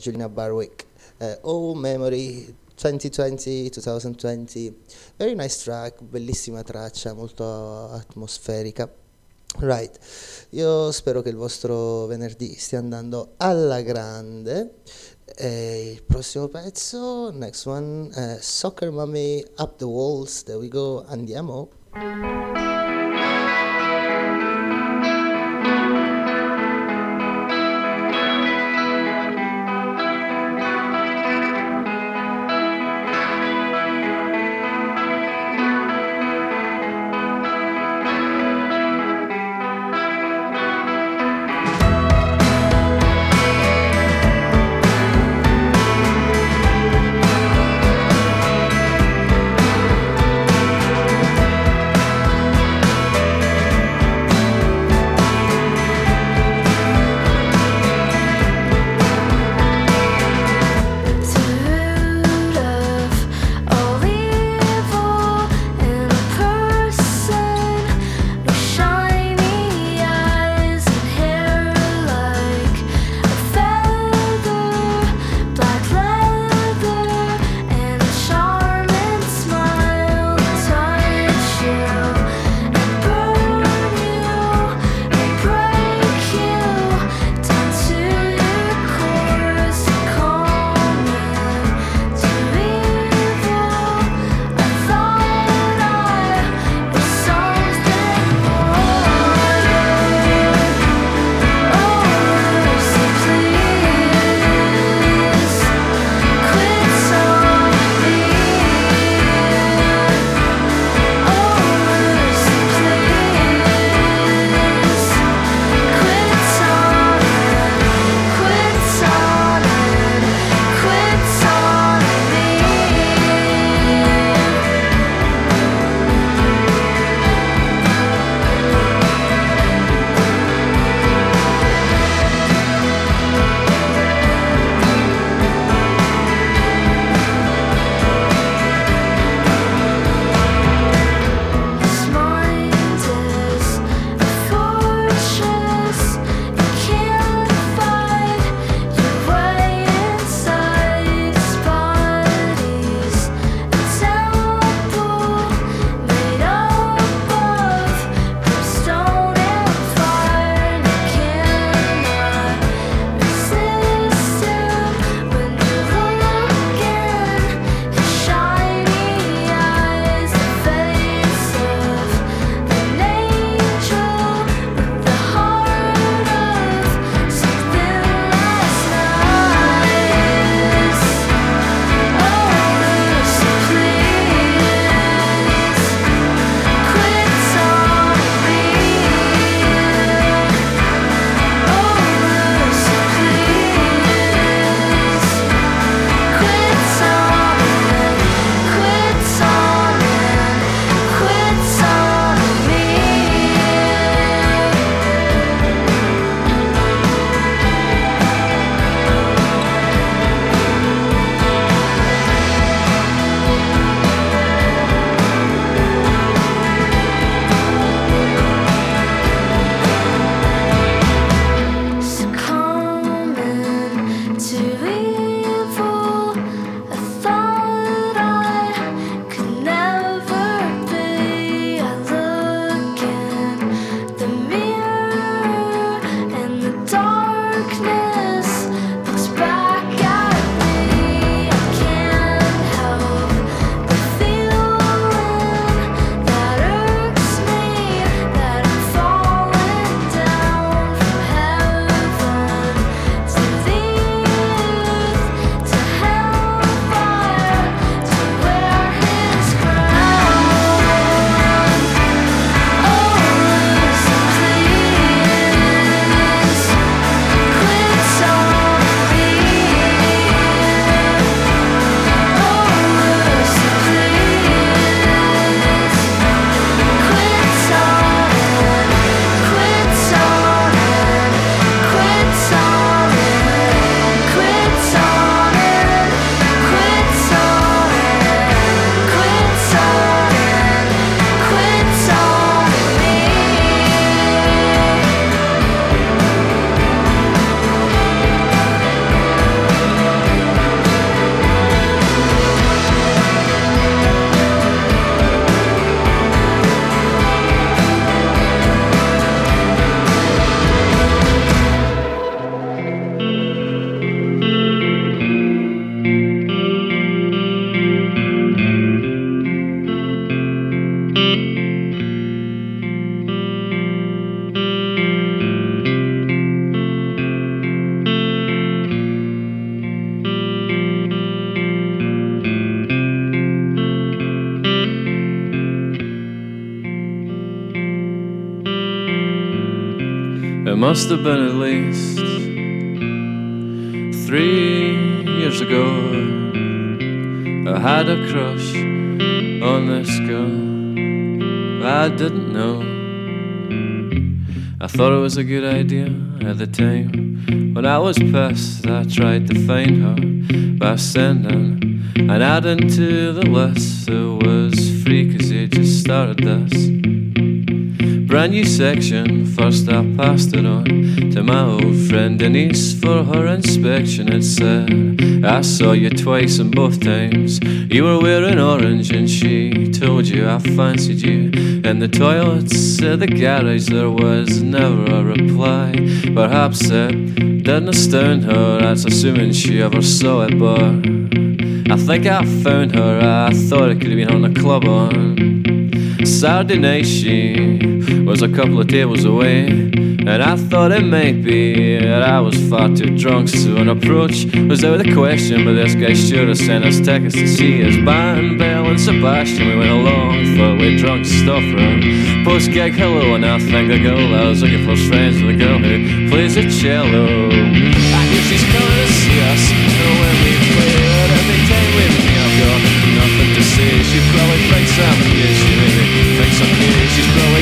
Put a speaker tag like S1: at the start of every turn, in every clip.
S1: Juliana Barwick. Uh, oh Memory 2020-2020. Very nice track, bellissima traccia, molto atmosferica. Right, io spero che il vostro venerdì stia andando alla grande. E il prossimo pezzo, next one, uh, Soccer Mommy Up the Walls, there we go, andiamo.
S2: Must have been at least three years ago. I had a crush on this girl. I didn't know. I thought it was a good idea at the time. When I was pissed, I tried to find her by sending an ad into the list. It was free because they just started this. Brand new section, first I passed it on to my old friend Denise for her inspection. It said, I saw you twice and both times you were wearing orange, and she told you I fancied you. In the toilets at the garage, there was never a reply. Perhaps it didn't astound her, as assuming she ever saw it, but I think I found her. I thought it could have been on the club on Saturday night. She was a couple of tables away. And I thought it might be that I was far too drunk, so an approach was out of the question. But this guy sure have sent us tickets to see his band, Belle and Sebastian. We went along, thought we'd drunk stuff from post gig hello, and I think the girl I was looking for was friends with a girl who plays the cello. I hear she's coming to see us, and when we play it, every time with me, I've got nothing to say. She probably thinks I'm gay, she maybe thinks I'm gay. She's probably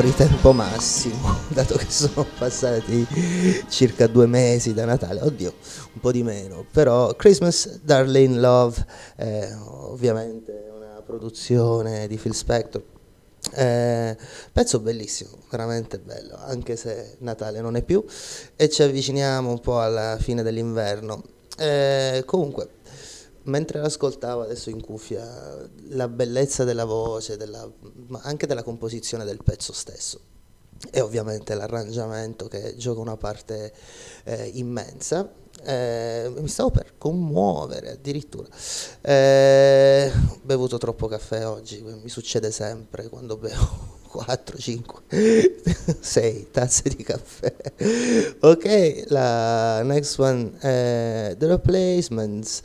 S1: fuori tempo massimo, dato che sono passati circa due mesi da Natale, oddio, un po' di meno, però Christmas Darlene Love è ovviamente una produzione di Phil Spector. Eh, pezzo bellissimo, veramente bello, anche se Natale non è più e ci avviciniamo un po' alla fine dell'inverno. Eh, comunque, mentre l'ascoltavo adesso in cuffia, la bellezza della voce, della, ma anche della composizione del pezzo stesso e ovviamente l'arrangiamento che gioca una parte eh, immensa. Eh, mi stavo per commuovere addirittura. Eh, ho bevuto troppo caffè oggi, mi succede sempre quando bevo 4, 5, 6 tazze di caffè. Ok, la next one, uh, The Replacements,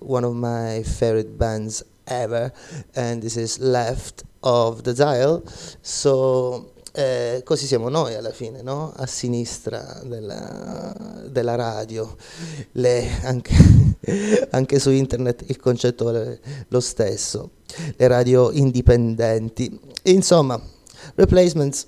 S1: one of my favorite bands ever, and this is Left of the Dial. So, eh, così siamo noi alla fine, no? a sinistra della, della radio, Le, anche, anche, su internet il concetto è lo stesso, le radio indipendenti. Insomma, replacements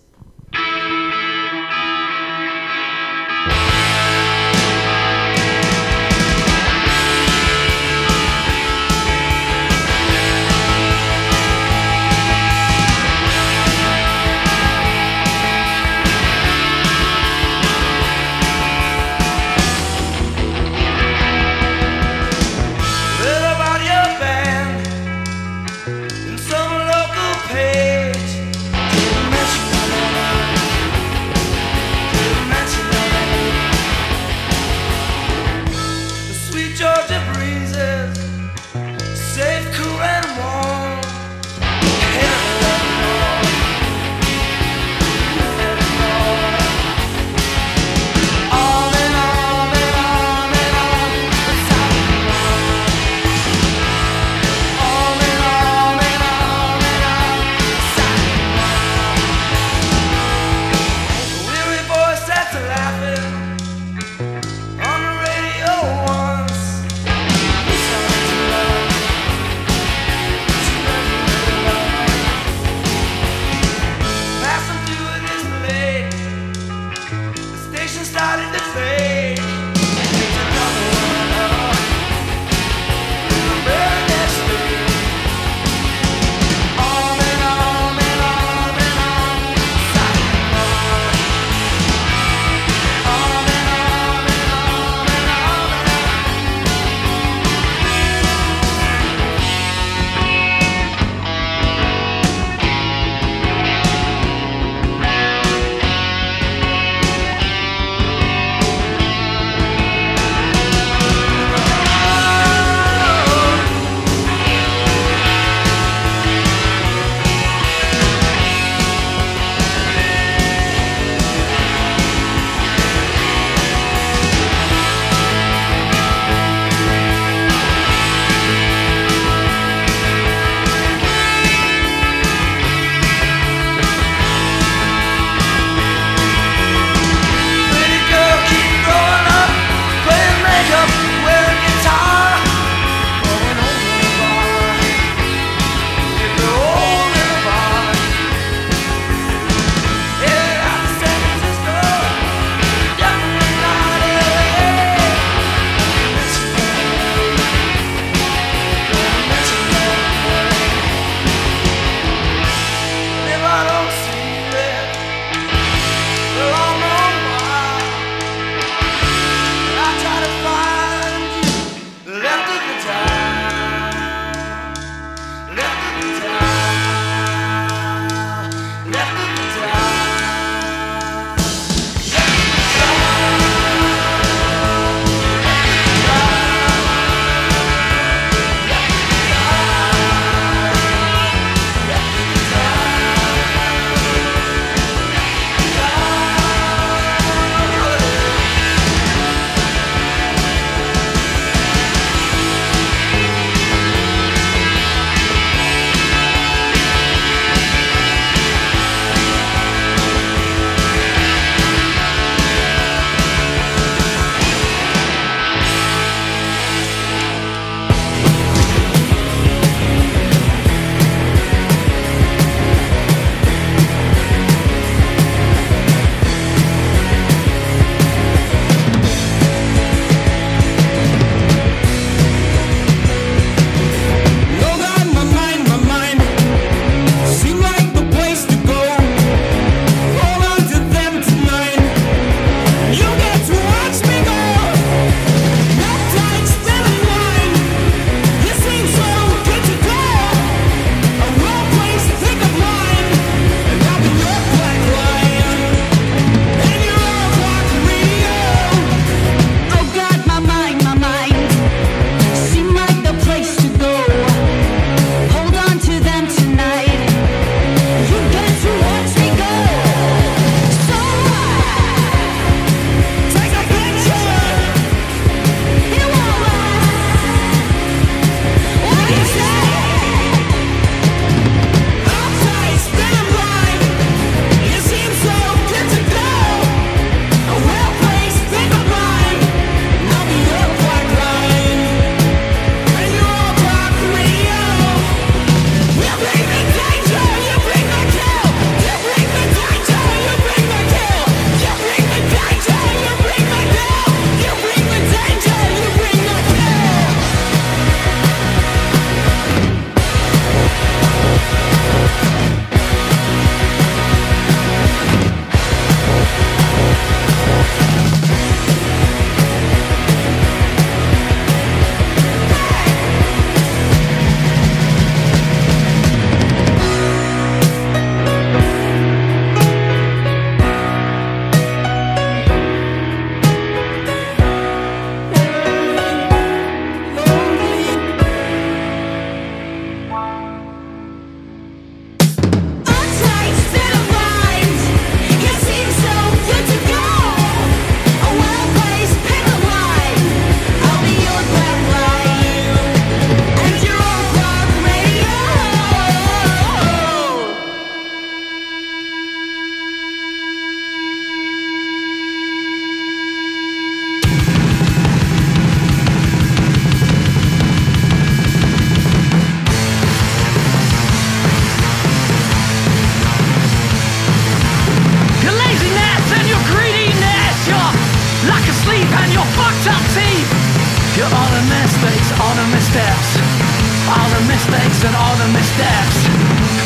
S3: missteps,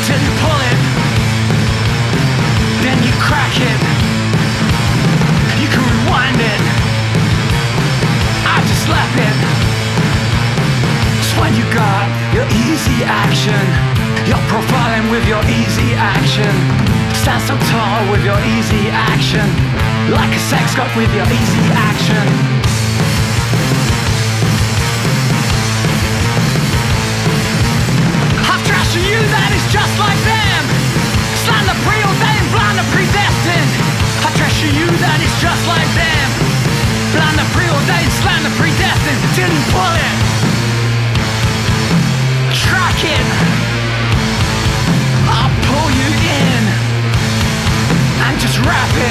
S3: till you pull it, then you crack it, you can rewind it, I just slap it. It's when you got your easy action, you're profiling with your easy action, stand so tall with your easy action, like a sex god with your easy action. I'll pull you in. And just wrap it.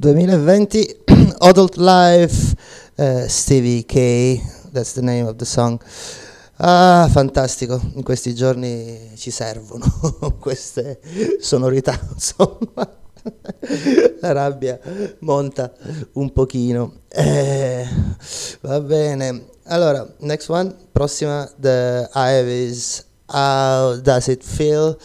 S1: 2020 Adult Life eh, Stevie K that's the name of the song. Ah fantastico in questi giorni ci servono queste sonorità insomma. La rabbia monta un pochino. Eh, va bene. Allora next one prossima The Iris How Does It Feel?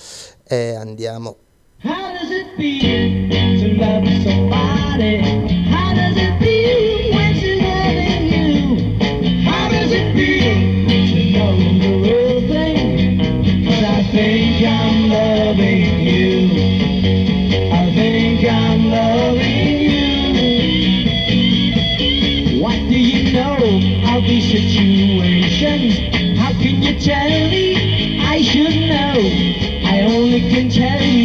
S1: E andiamo.
S4: How does it feel to love somebody? How does it feel when she's loving you? How does it feel to know the real thing? 'Cause I think I'm loving you. I think I'm loving you. What do you know of these situations? How can you tell me I should know? I only can tell you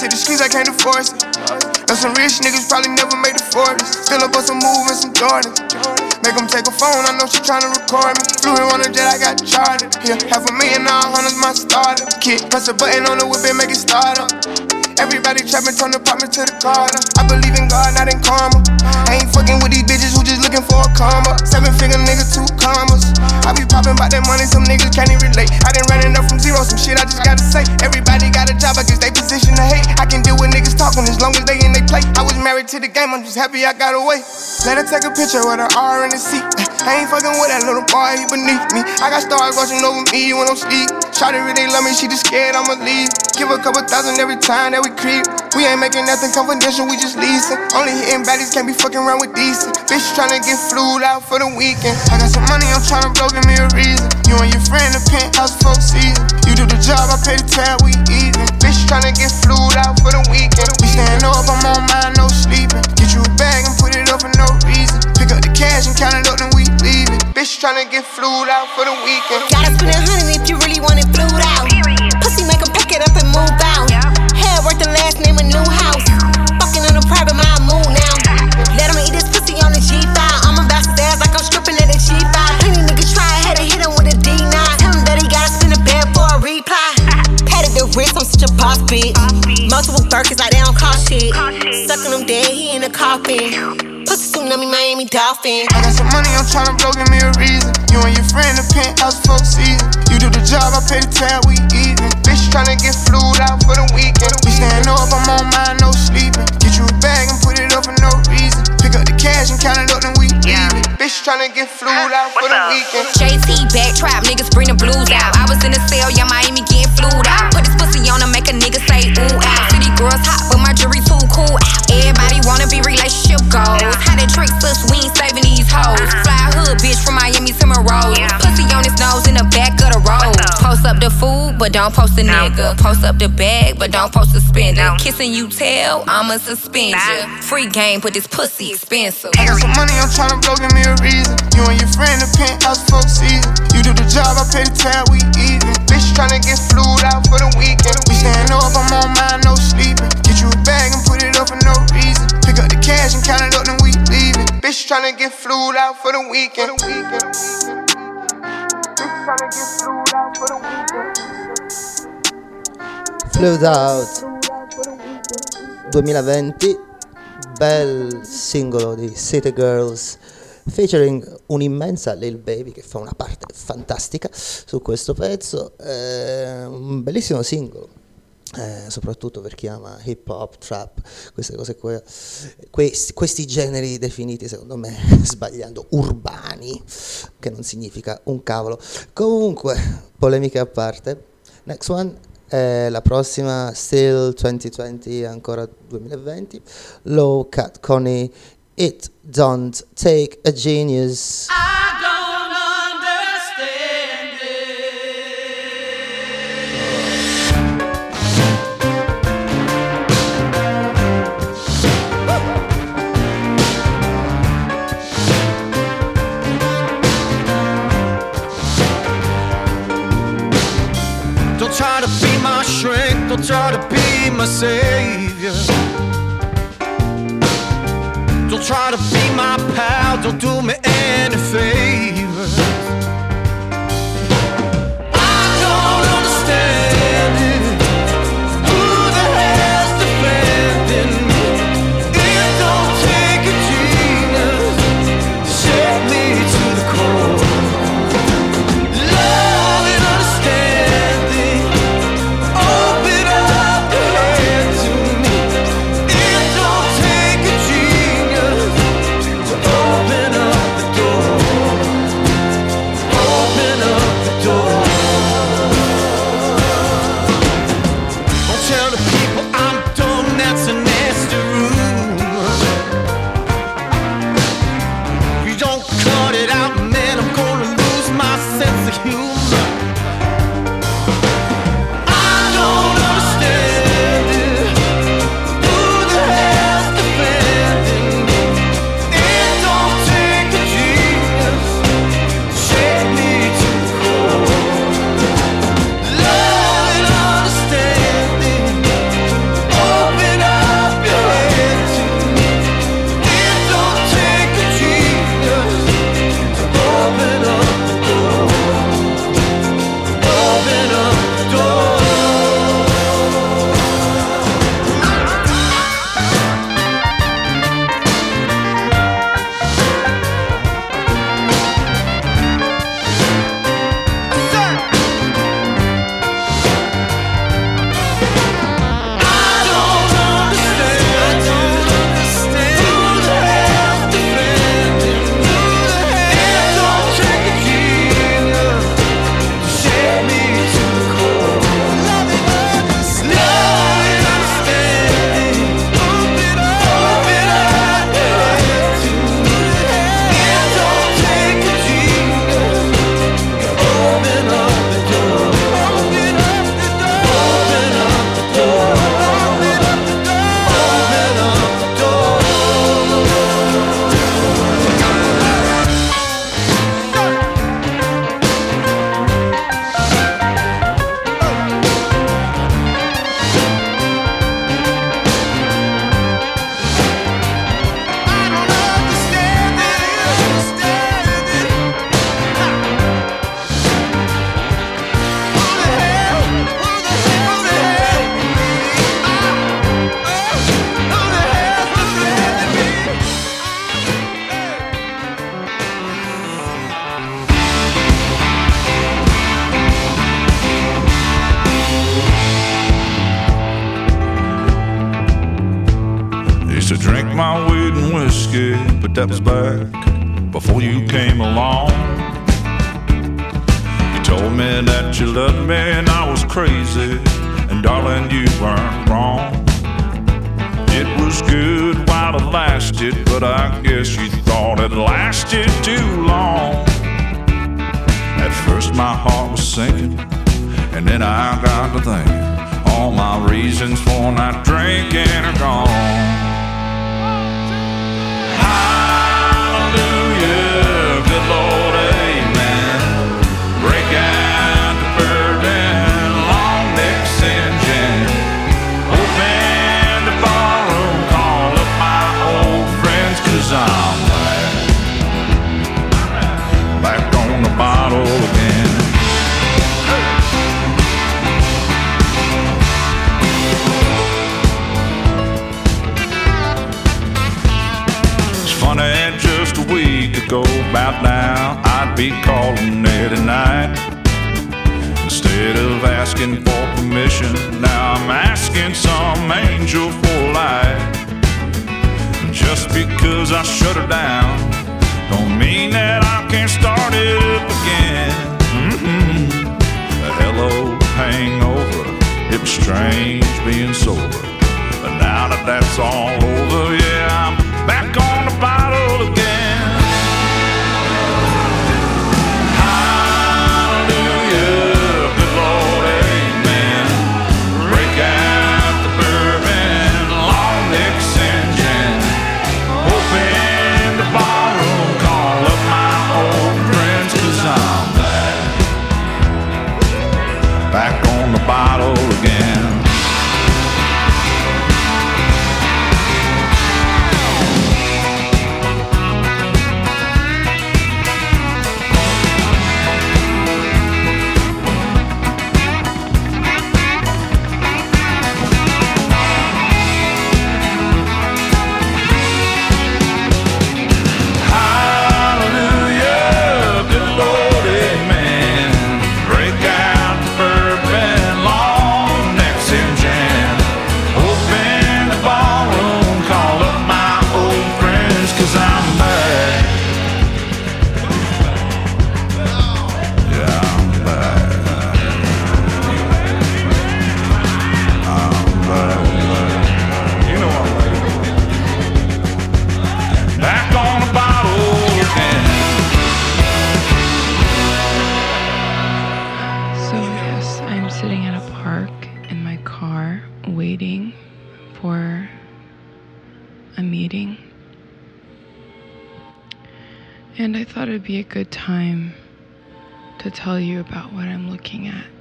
S4: To the
S5: streets, I can't divorce it. Know some rich niggas probably never made the 40s. Still up on some move and some Jordan. Make them take a phone, I know she tryna record me. Flew in on a jet, I got chartered. Yeah, half a million, all hundreds, my starter. Kid, press a button on the whip and make it start up. Everybody trapping, turn apartment to the Carter. I believe in God, not in karma. I ain't fucking with these bitches who just looking for a karma. Seven figure nigga, two commas. I be popping about that money, some niggas can't even relate. I done running up from zero, some shit I just gotta say. Everybody got a job, I guess they position to hate. I can deal with niggas talking as long as they in they play. I was married to the game, I'm just happy I got away. Let her take a picture with her R in the seat. I ain't fucking with that little boy, he beneath me. I got stars watching over me when I'm sleep. Shawty really love me, she just scared I'ma leave. Give a couple thousand every time that we creep. We ain't making nothing confidential, we just leasing. Only hitting baddies can't be fucking around with decent. Bitch tryna get flued out for the weekend. I got some money, I'm tryna blow, give me a reason. You and your friend in penthouse for season. You do the job, I pay the tab, we even. Bitch tryna get flued out for the weekend. We stand up, I'm on mine, no sleeping. Get you a bag and put it up for no reason. Pick up the cash and count it up, then we leave it. Bitch tryna get flued out for the weekend.
S6: Gotta spend a hundred if you really want it flued out. Boss bitch. Multiple Birkins like they don't cost shit. Sucking him dead, he in the coffin. Pussy tsunami, Miami Dolphin.
S5: I got some money, I'm tryna blow, give me a reason. You and your friend in penthouse for season. You do the job, I pay the tab, we even. Bitch tryna get flued out for the weekend. We stand up, I'm on mine, no sleeping. Get you a bag and put it up for no reason. Pick up the cash and count it up, then we leave it. Bitch tryna get flued out for the weekend.
S7: JT back trap, niggas bring the blues out. I was in the cell, yeah, Miami getting flued out. Put this ooh out. City girls hot, but my jury too cool out. Everybody wanna be relationship goals. How they tricks us, we ain't hoes. Fly hood bitch from Miami to Monroe. Pussy on his nose in the back of the road. Post up the food, but don't post a nigga. Post up the bag, but don't post a spender. Kissing you tell, I'ma suspend ya. Free game, but this pussy expensive.
S5: I got some money, I'm tryna blow, give me a reason. You and your friend in penthouse for season. You do the job, I pay the tab, we even. Bitch tryna get flued out for the weekend. We stand up, I'm on mine, tryna get flued out for the weekend. Bitch tryna get flued out for the weekend.
S1: Flew Out 2020, bel singolo di City Girls featuring un'immensa Lil Baby che fa una parte fantastica su questo pezzo, eh, un bellissimo singolo. Eh, soprattutto per chi ama hip hop, trap, queste cose qua, questi, questi generi definiti secondo me sbagliando urbani, che non significa un cavolo. Comunque, polemiche a parte, next one eh, la prossima Still 2020 ancora 2020 Low Cat Connie It Don't Take a Genius
S8: try to be my savior. Don't try to be my pal, don't do me any favors.
S9: shut her down. Don't mean that I can't start it up again. Mm-hmm. A hello hangover. It was strange being sober. But now that that's all over, yeah, I'm back on the
S10: bike. be a good time to tell you about what I'm looking at.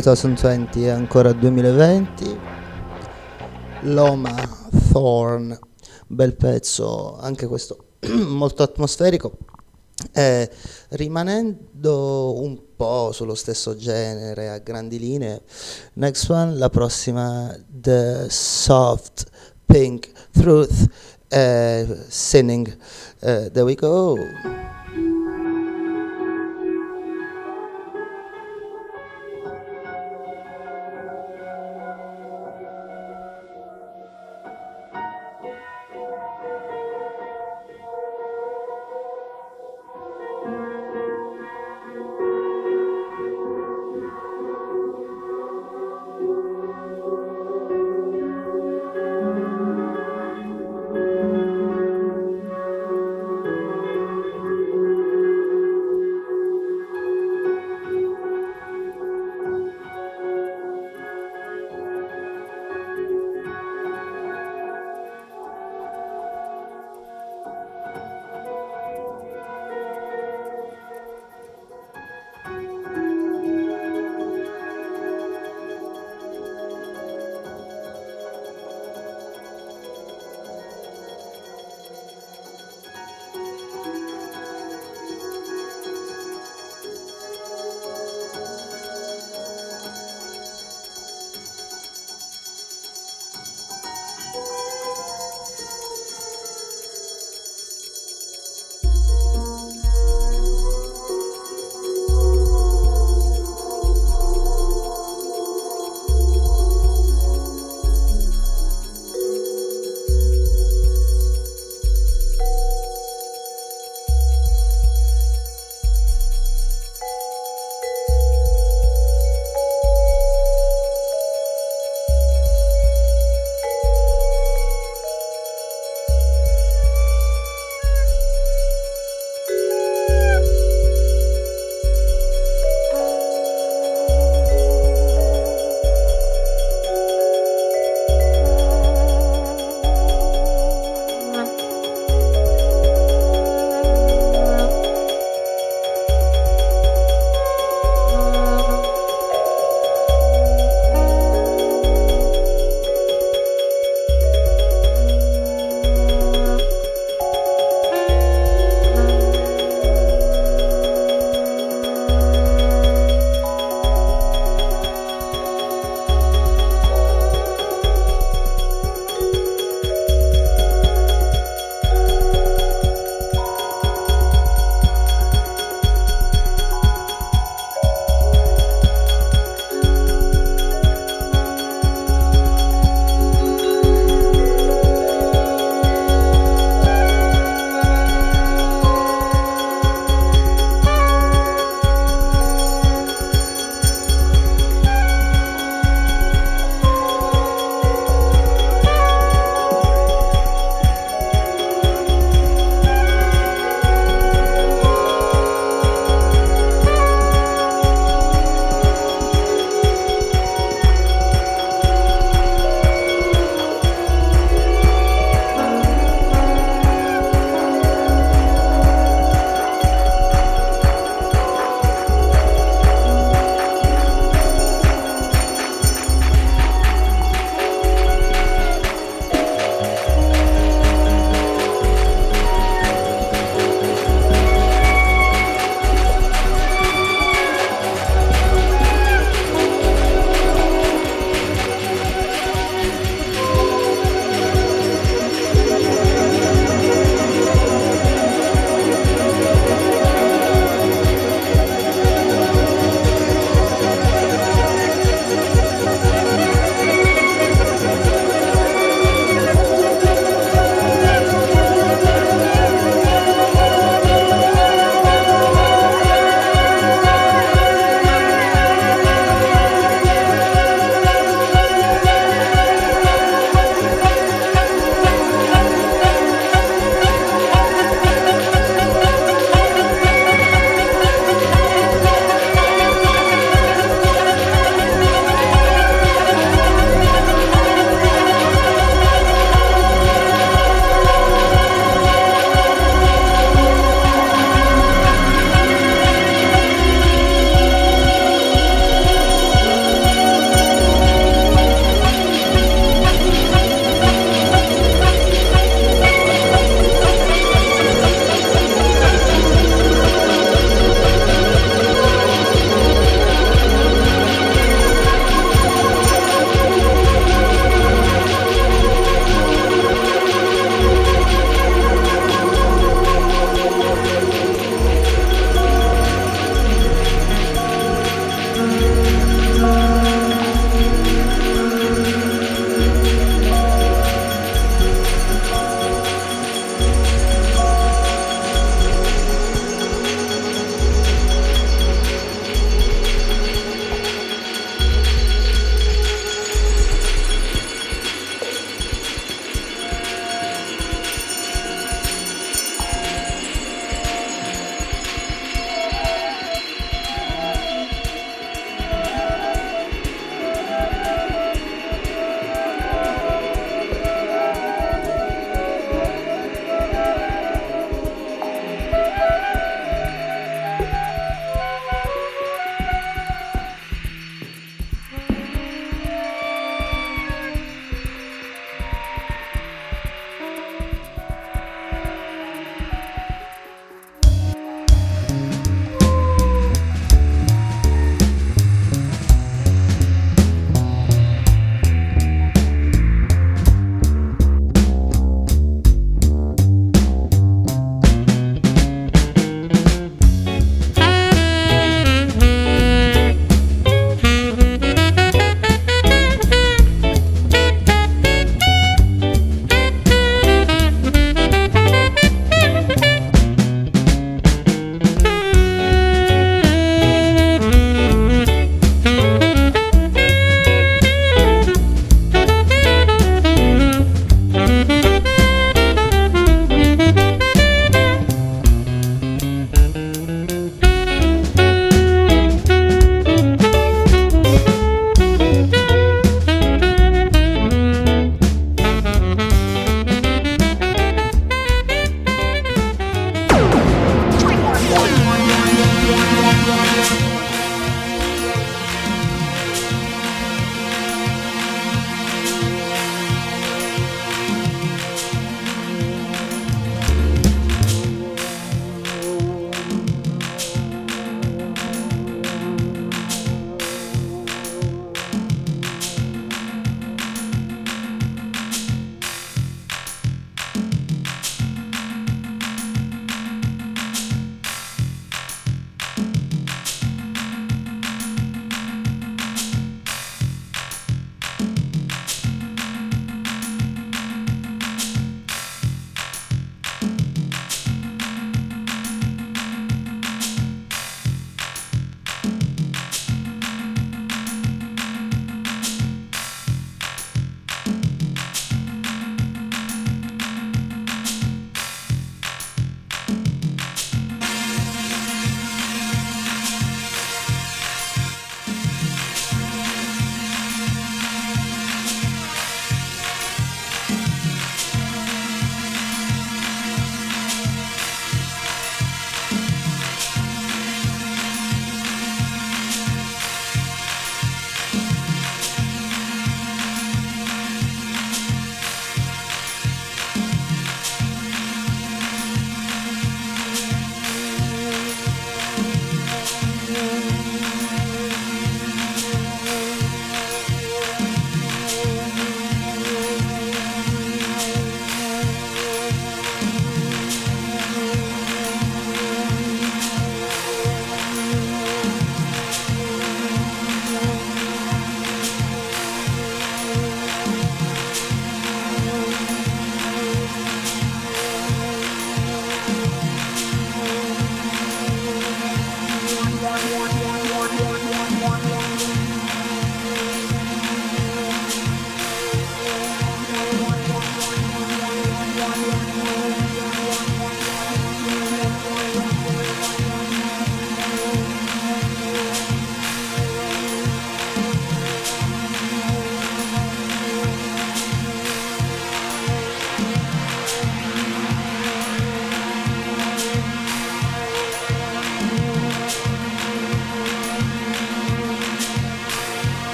S1: 2020 e ancora 2020. Loma Thorn, bel pezzo, anche questo molto atmosferico. Eh, rimanendo un po' sullo stesso genere a grandi linee, next one, la prossima, The Soft Pink Truth, eh, Sinning. Eh, there we go.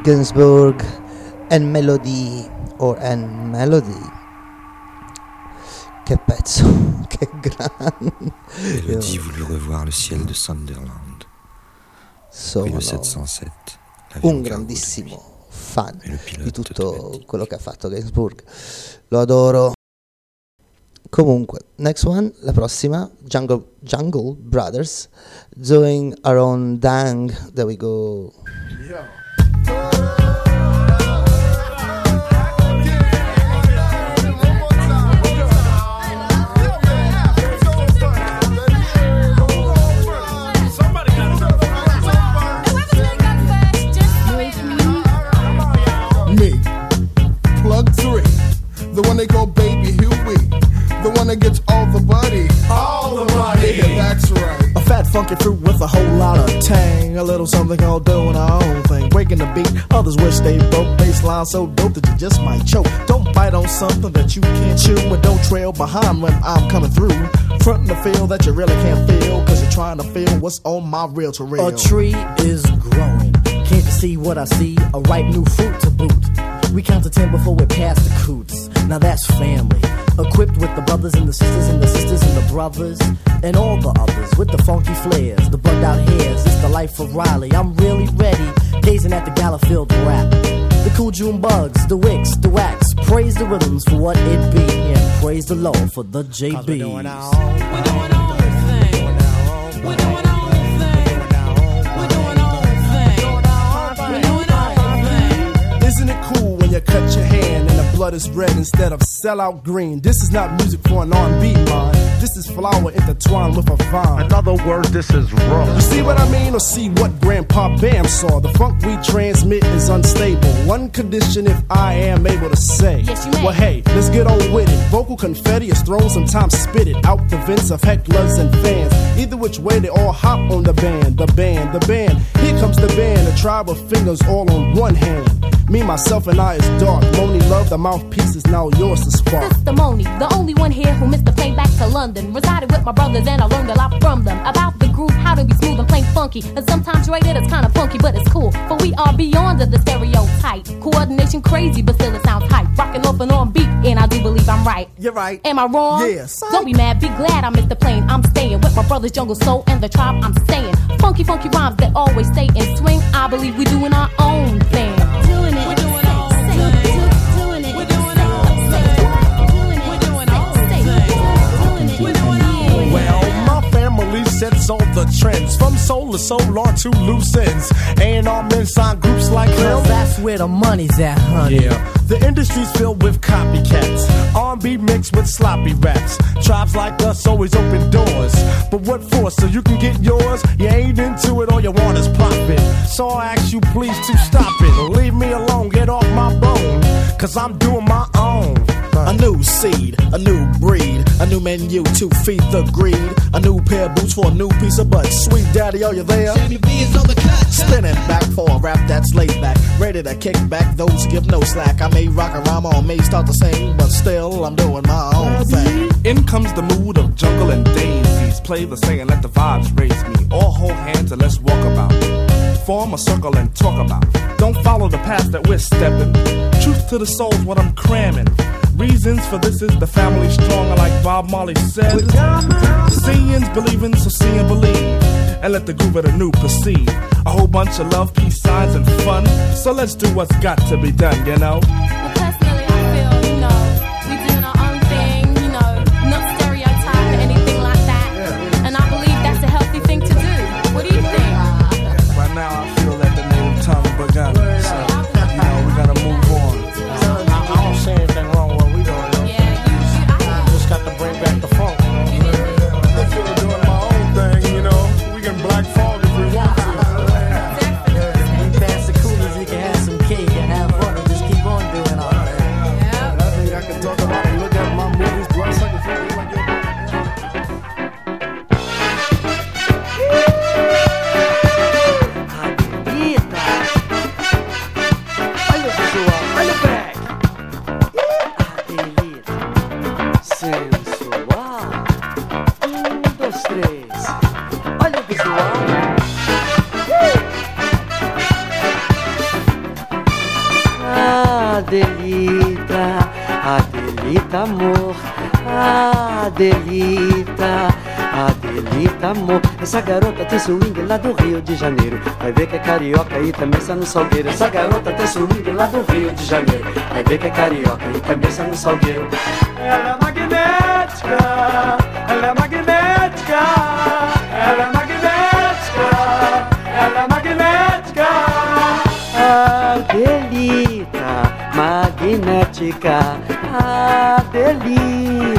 S1: Serge Gainsbourg and Melody or and Melody. Che pezzo che grande Io
S11: voulut revoir le ciel de Sunderland.
S1: sono
S11: Puis le 707. l'avion
S1: un
S11: cargo de
S1: grandissimo fan di tutto quello che ha fatto Gainsbourg. Lo adoro. Comunque next one la prossima Jungle, Jungle Brothers doing our own dang. There we go.
S12: Me, that go ahead and go me plug trick the one they go baby he The one that gets all the buddy, all the money. Yeah, that's right.
S13: A fat funky fruit with a whole lot of tang. A little something all doing our own thing. Breaking the beat, others wish they broke. Baseline so dope that you just might choke. Don't bite on something that you can't chew. And don't trail behind when I'm coming through. Frontin' the feel that you really can't feel. Cause you're trying to feel what's on my real to reel.
S14: A tree is growing. Can't you see what I see? A ripe new fruit to boot. We count to ten before we pass the coots. Now that's family. Equipped with the brothers and the sisters and the sisters and the brothers. And all the others with the funky flares, the bugged out hairs. It's the life of Riley. I'm really ready. Gazing at the gala filled rap. The cool June bugs, the wicks, the wax. Praise the rhythms for what it be. And praise the Lord for the JBs.
S13: Isn't it cool when you cut your hand and the blood is red instead of sellout green? This is not music for an R&B mind. This is flower intertwined with a vine. In other words, this is raw. You see what I mean, or see what Grandpa Bam saw? The funk we transmit is unstable. One condition, if I am able to say.
S15: Yes, you may.
S13: Well, hey, let's get on with it. Vocal confetti is thrown, sometimes spit it out the vents of hecklers and fans. Either which way, they all hop on the band, the band, the band. Here comes the band, a tribe of fingers all on one hand. Me, myself, and I is dark. Monie Love, the mouthpiece is now yours to spark.
S15: Sister Monie, the only one here who missed the plane back to London. Resided with my brothers and I learned a lot from them about the groove, how to be smooth and plain funky. And sometimes rated it's kinda funky, but it's cool. For we are beyond the stereotype. Coordination crazy, but still it sounds hype. Rocking off and on beat, and I do believe I'm right.
S13: You're right.
S15: Am I wrong?
S13: Yes.
S15: Don't be mad, be glad I missed the plane. I'm staying with my brothers, Jungle Soul, and the tribe I'm staying. Funky, funky rhymes that always stay in swing. I believe we're doing our own thing.
S13: Sets all the trends from soul to solar to loose ends. And our men sign groups like
S14: Cause that's where the money's at, honey.
S13: Yeah, the industry's filled with copycats. R&B mixed with sloppy raps. Tribes like us always open doors. But what for? So you can get yours? You ain't into it, all you want is profit. So I ask you please to stop it. Leave me alone, get off my bone. Cause I'm doing my own. A new seed, a new breed, a new menu to feed the greed. A new pair of boots for a new piece of butt. Sweet daddy, are you there? Spinning back for a rap that's laid back. Ready to kick back those give no slack. I may rock a rhyme or may start to sing, but still I'm doing my own thing.
S16: In comes the mood of jungle and daisies. Play the saying, let the vibes raise me. All hold hands and let's walk about. Form a circle and talk about. Don't follow the path that we're stepping. Truth to the soul's what I'm cramming. Reasons for this is the family stronger, like Bob Marley said. Seeing's believing, so see and believe. And let the groove of the new proceed. A whole bunch of love, peace, signs, and fun. So let's do what's got to be done, you know?
S17: Que é carioca e também está no salgueiro. Essa garota tem swing lá do Rio de Janeiro. Vai ver que é carioca e também está no salgueiro.
S8: Ela é magnética, ela é magnética, ela é magnética, ela é magnética.
S17: Adelita, magnética, Adelita,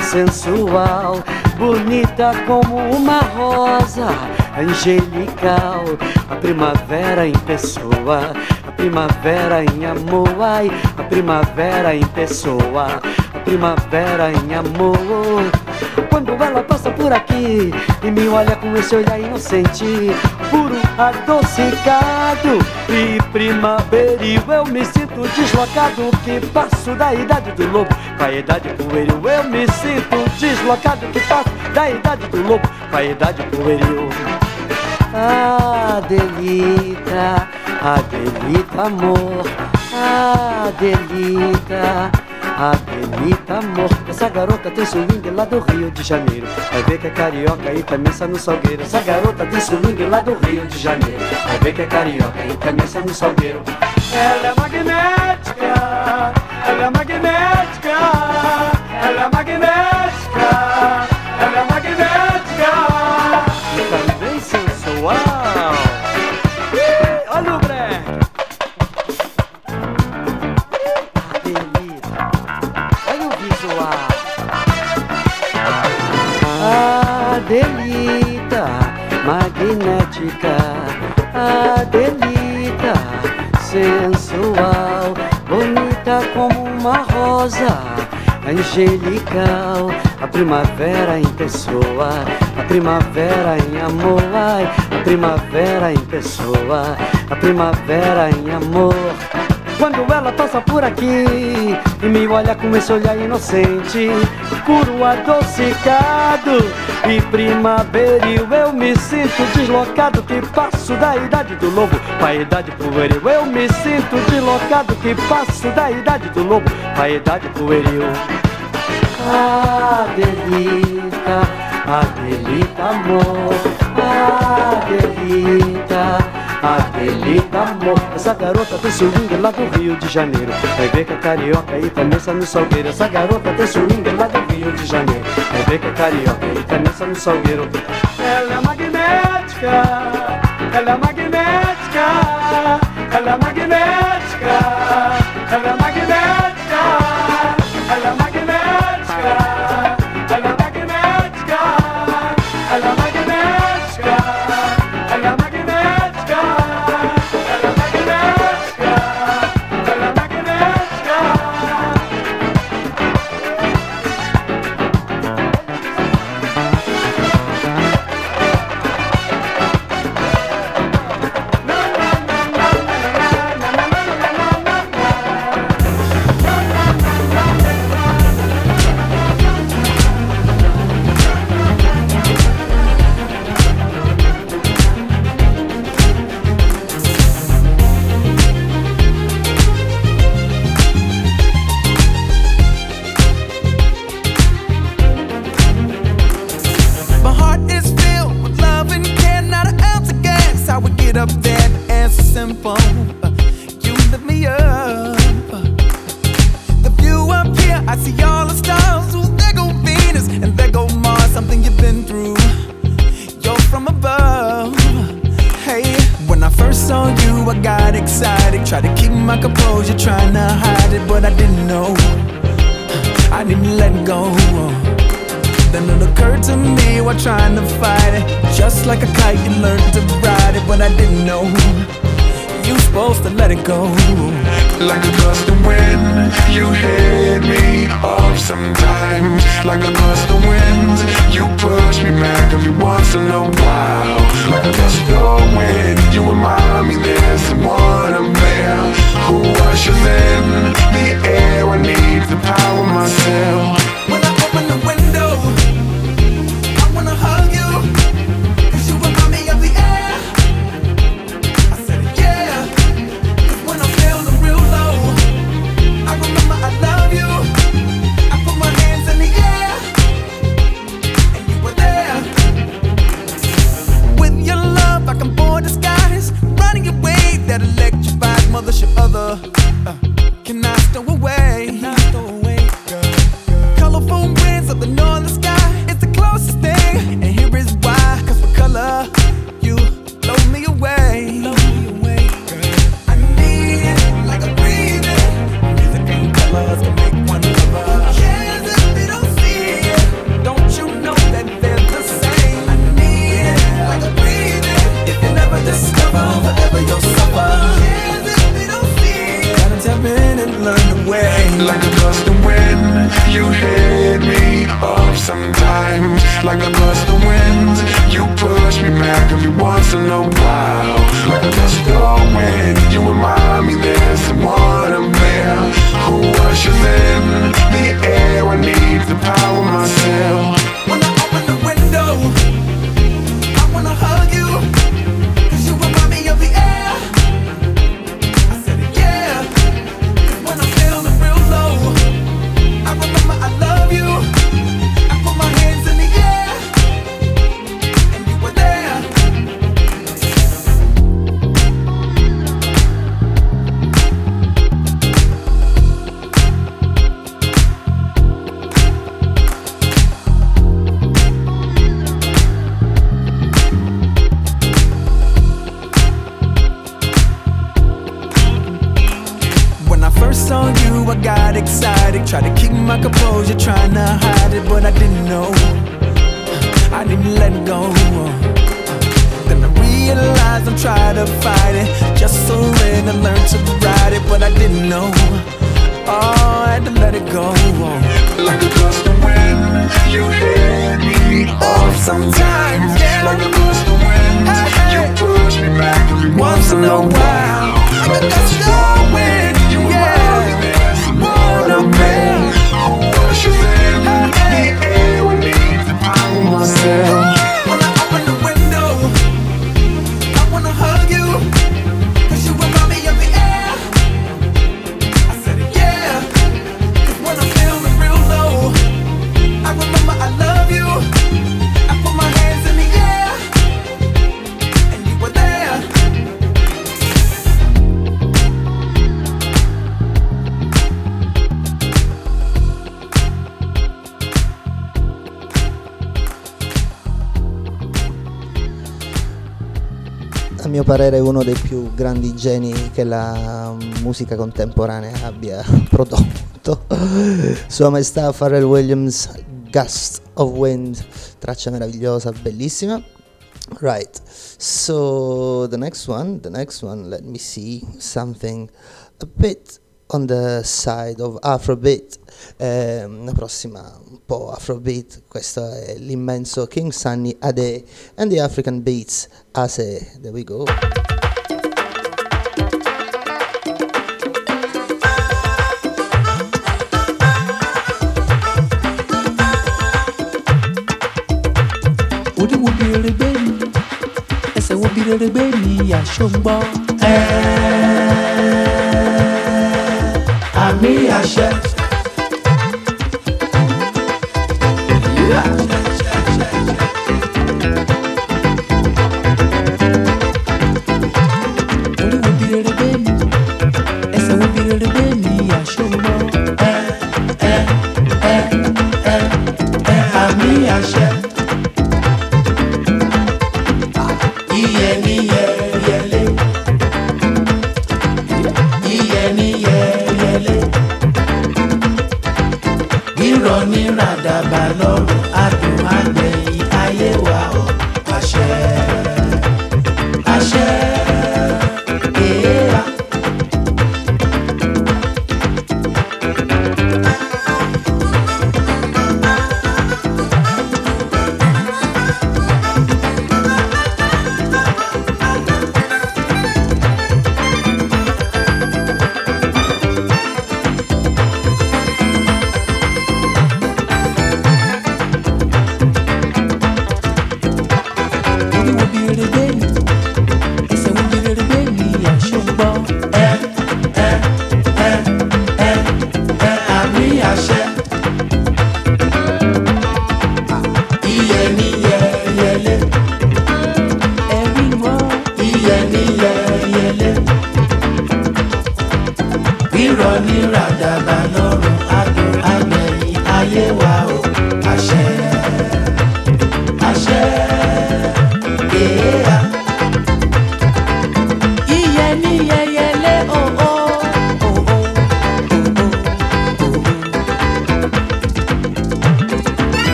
S17: sensual, bonita como uma rosa, angelical, a primavera em pessoa, a primavera em amor, ai, a primavera em pessoa, a primavera em amor. Quando ela passa por aqui e me olha com esse olhar inocente, puro adocicado e primaveril, eu me sinto deslocado que passo da idade do lobo pra idade pueril. Eu me sinto deslocado que passo da idade do lobo pra idade pueril. Adelita, Adelita, amor, Adelita. Adelita, amor, essa garota tem swing lá do Rio de Janeiro. Vai ver que é carioca e também no salgueiro. Essa garota tem swing lá do Rio de Janeiro. Vai ver que é carioca e também no salgueiro.
S8: Ela é magnética, ela é magnética, ela é magnética,
S17: sensual, bonita como uma rosa, angelical, a primavera em pessoa, a primavera em amor, ai, a primavera em pessoa, a primavera em amor. Quando ela passa por aqui e me olha com esse olhar inocente, puro adocicado e primaveril, eu me sinto deslocado que passo da idade do lobo pra idade pueril. Eu me sinto deslocado que passo da idade do lobo pra idade pueril. Adelita, Adelita, amor, Adelita. Adelita, amor, essa garota tem swing lá do Rio de Janeiro. Que é carioca e está no salgueiro. Essa garota tem swing lá do Rio de Janeiro. Que é carioca e está no salgueiro.
S8: Ela é magnética, ela é magnética, ela é magnética, ela é magnética,
S18: a
S1: mio parere uno dei più grandi geni che la musica contemporanea abbia prodotto. Sua Maestà Pharrell Williams, Gust of Wind, traccia meravigliosa, bellissima. Right, so the next one, the next one, let me see something a bit on the side of Afrobeat, eh, una prossima un po' Afrobeat, questo è l'immenso King Sunny Ade and the African Beats Ase, there we go.
S19: Udi wubiri beni, ese wubiri beni ya àmì àṣẹ. Yeah.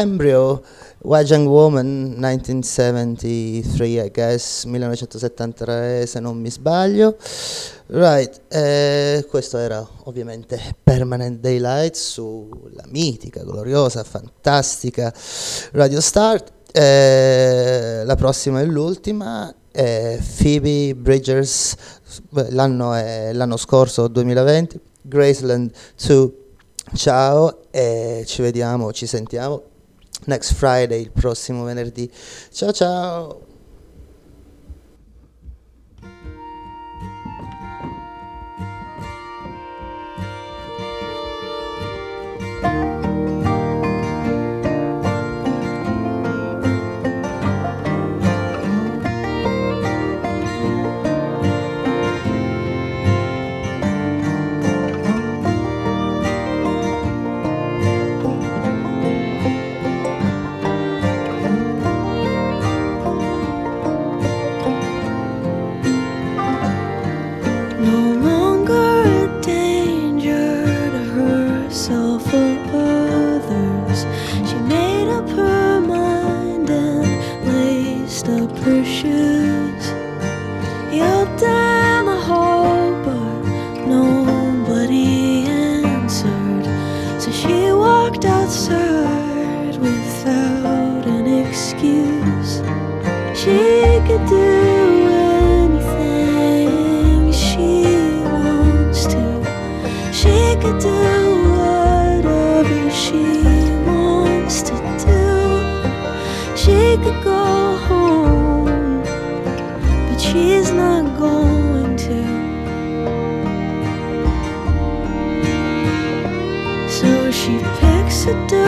S1: embryo Wajang Woman 1973 I guess 1973 se non mi sbaglio. Right eh, questo era ovviamente Permanent Daylight sulla mitica gloriosa fantastica Radio Start eh, la prossima e l'ultima è Phoebe Bridgers l'anno, è, l'anno scorso 2020 Graceland 2 ciao e ci vediamo ci sentiamo next Friday, il prossimo venerdì. Ciao ciao!
S20: could go home, but she's not going to. So she picks a day.